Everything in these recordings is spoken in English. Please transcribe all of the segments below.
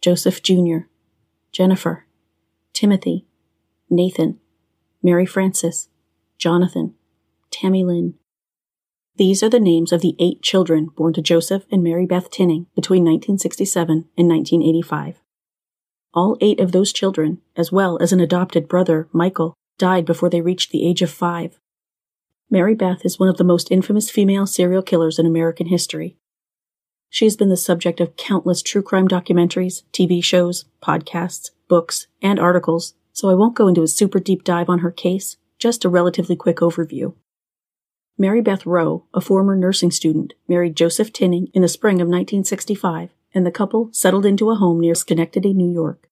Joseph Jr., Jennifer, Timothy, Nathan, Mary Frances, Jonathan, Tammy Lynn. These are the names of the eight children born to Joseph and Mary Beth Tinning between 1967 and 1985. All eight of those children, as well as an adopted brother, Michael, died before they reached the age of five. Mary Beth is one of the most infamous female serial killers in American history. She has been the subject of countless true crime documentaries, TV shows, podcasts, books, and articles, so I won't go into a super deep dive on her case, just a relatively quick overview. Mary Beth Rowe, a former nursing student, married Joseph Tinning in the spring of 1965, and the couple settled into a home near Schenectady, New York.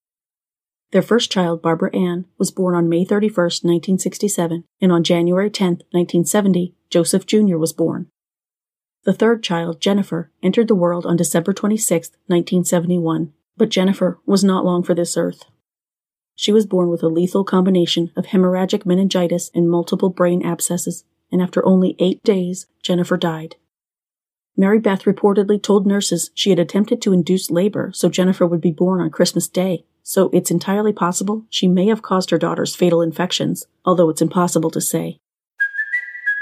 Their first child, Barbara Ann, was born on May 31, 1967, and on January 10, 1970, Joseph Jr. was born. The third child, Jennifer, entered the world on December 26, 1971, but Jennifer was not long for this earth. She was born with a lethal combination of hemorrhagic meningitis and multiple brain abscesses, and after only eight days, Jennifer died. Mary Beth reportedly told nurses she had attempted to induce labor so Jennifer would be born on Christmas Day, so it's entirely possible she may have caused her daughter's fatal infections, although it's impossible to say.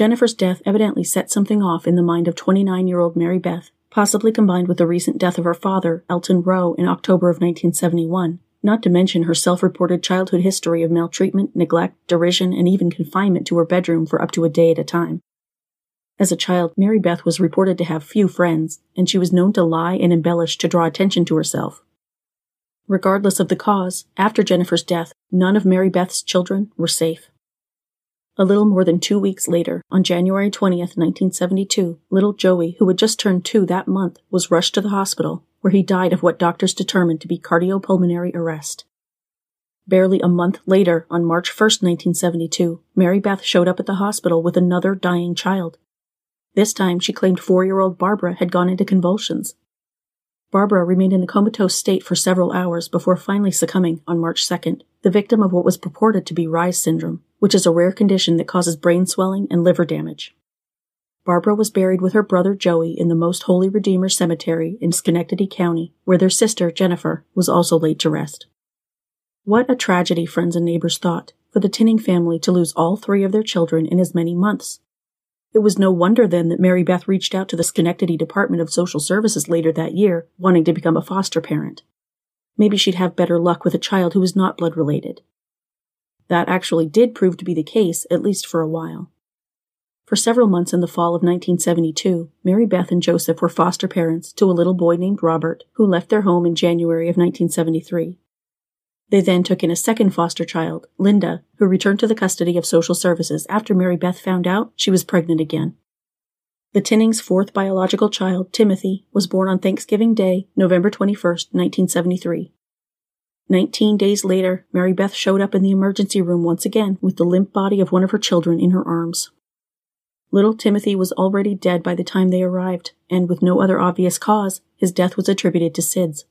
Jennifer's death evidently set something off in the mind of 29 year old Mary Beth, possibly combined with the recent death of her father, Elton Rowe, in October of 1971, not to mention her self reported childhood history of maltreatment, neglect, derision, and even confinement to her bedroom for up to a day at a time. As a child, Mary Beth was reported to have few friends, and she was known to lie and embellish to draw attention to herself. Regardless of the cause, after Jennifer's death, none of Mary Beth's children were safe. A little more than two weeks later, on January 20th, 1972, little Joey, who had just turned two that month, was rushed to the hospital, where he died of what doctors determined to be cardiopulmonary arrest. Barely a month later, on March 1st, 1972, Mary Beth showed up at the hospital with another dying child. This time, she claimed four year old Barbara had gone into convulsions. Barbara remained in a comatose state for several hours before finally succumbing on March 2nd, the victim of what was purported to be Reye's syndrome, which is a rare condition that causes brain swelling and liver damage. Barbara was buried with her brother Joey in the Most Holy Redeemer Cemetery in Schenectady County, where their sister, Jennifer, was also laid to rest. What a tragedy, friends and neighbors thought, for the Tinning family to lose all three of their children in as many months. It was no wonder then that Mary Beth reached out to the Schenectady Department of Social Services later that year, wanting to become a foster parent. Maybe she'd have better luck with a child who was not blood related. That actually did prove to be the case, at least for a while. For several months in the fall of 1972, Mary Beth and Joseph were foster parents to a little boy named Robert, who left their home in January of 1973. They then took in a second foster child, Linda, who returned to the custody of social services after Mary Beth found out she was pregnant again. The Tinnings' fourth biological child, Timothy, was born on Thanksgiving Day, November 21, 1973. Nineteen days later, Mary Beth showed up in the emergency room once again with the limp body of one of her children in her arms. Little Timothy was already dead by the time they arrived, and with no other obvious cause, his death was attributed to SIDS.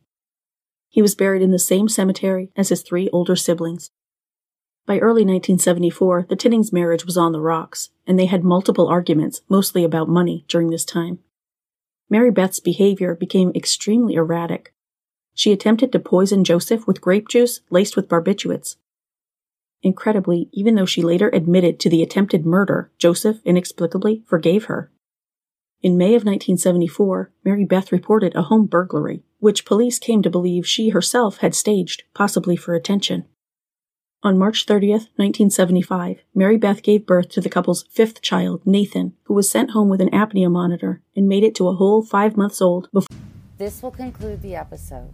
He was buried in the same cemetery as his three older siblings. By early 1974, the Tinnings' marriage was on the rocks, and they had multiple arguments, mostly about money, during this time. Mary Beth's behavior became extremely erratic. She attempted to poison Joseph with grape juice laced with barbiturates. Incredibly, even though she later admitted to the attempted murder, Joseph inexplicably forgave her. In May of 1974, Mary Beth reported a home burglary, which police came to believe she herself had staged, possibly for attention. On March 30th, 1975, Mary Beth gave birth to the couple's fifth child, Nathan, who was sent home with an apnea monitor and made it to a whole five months old before. This will conclude the episode.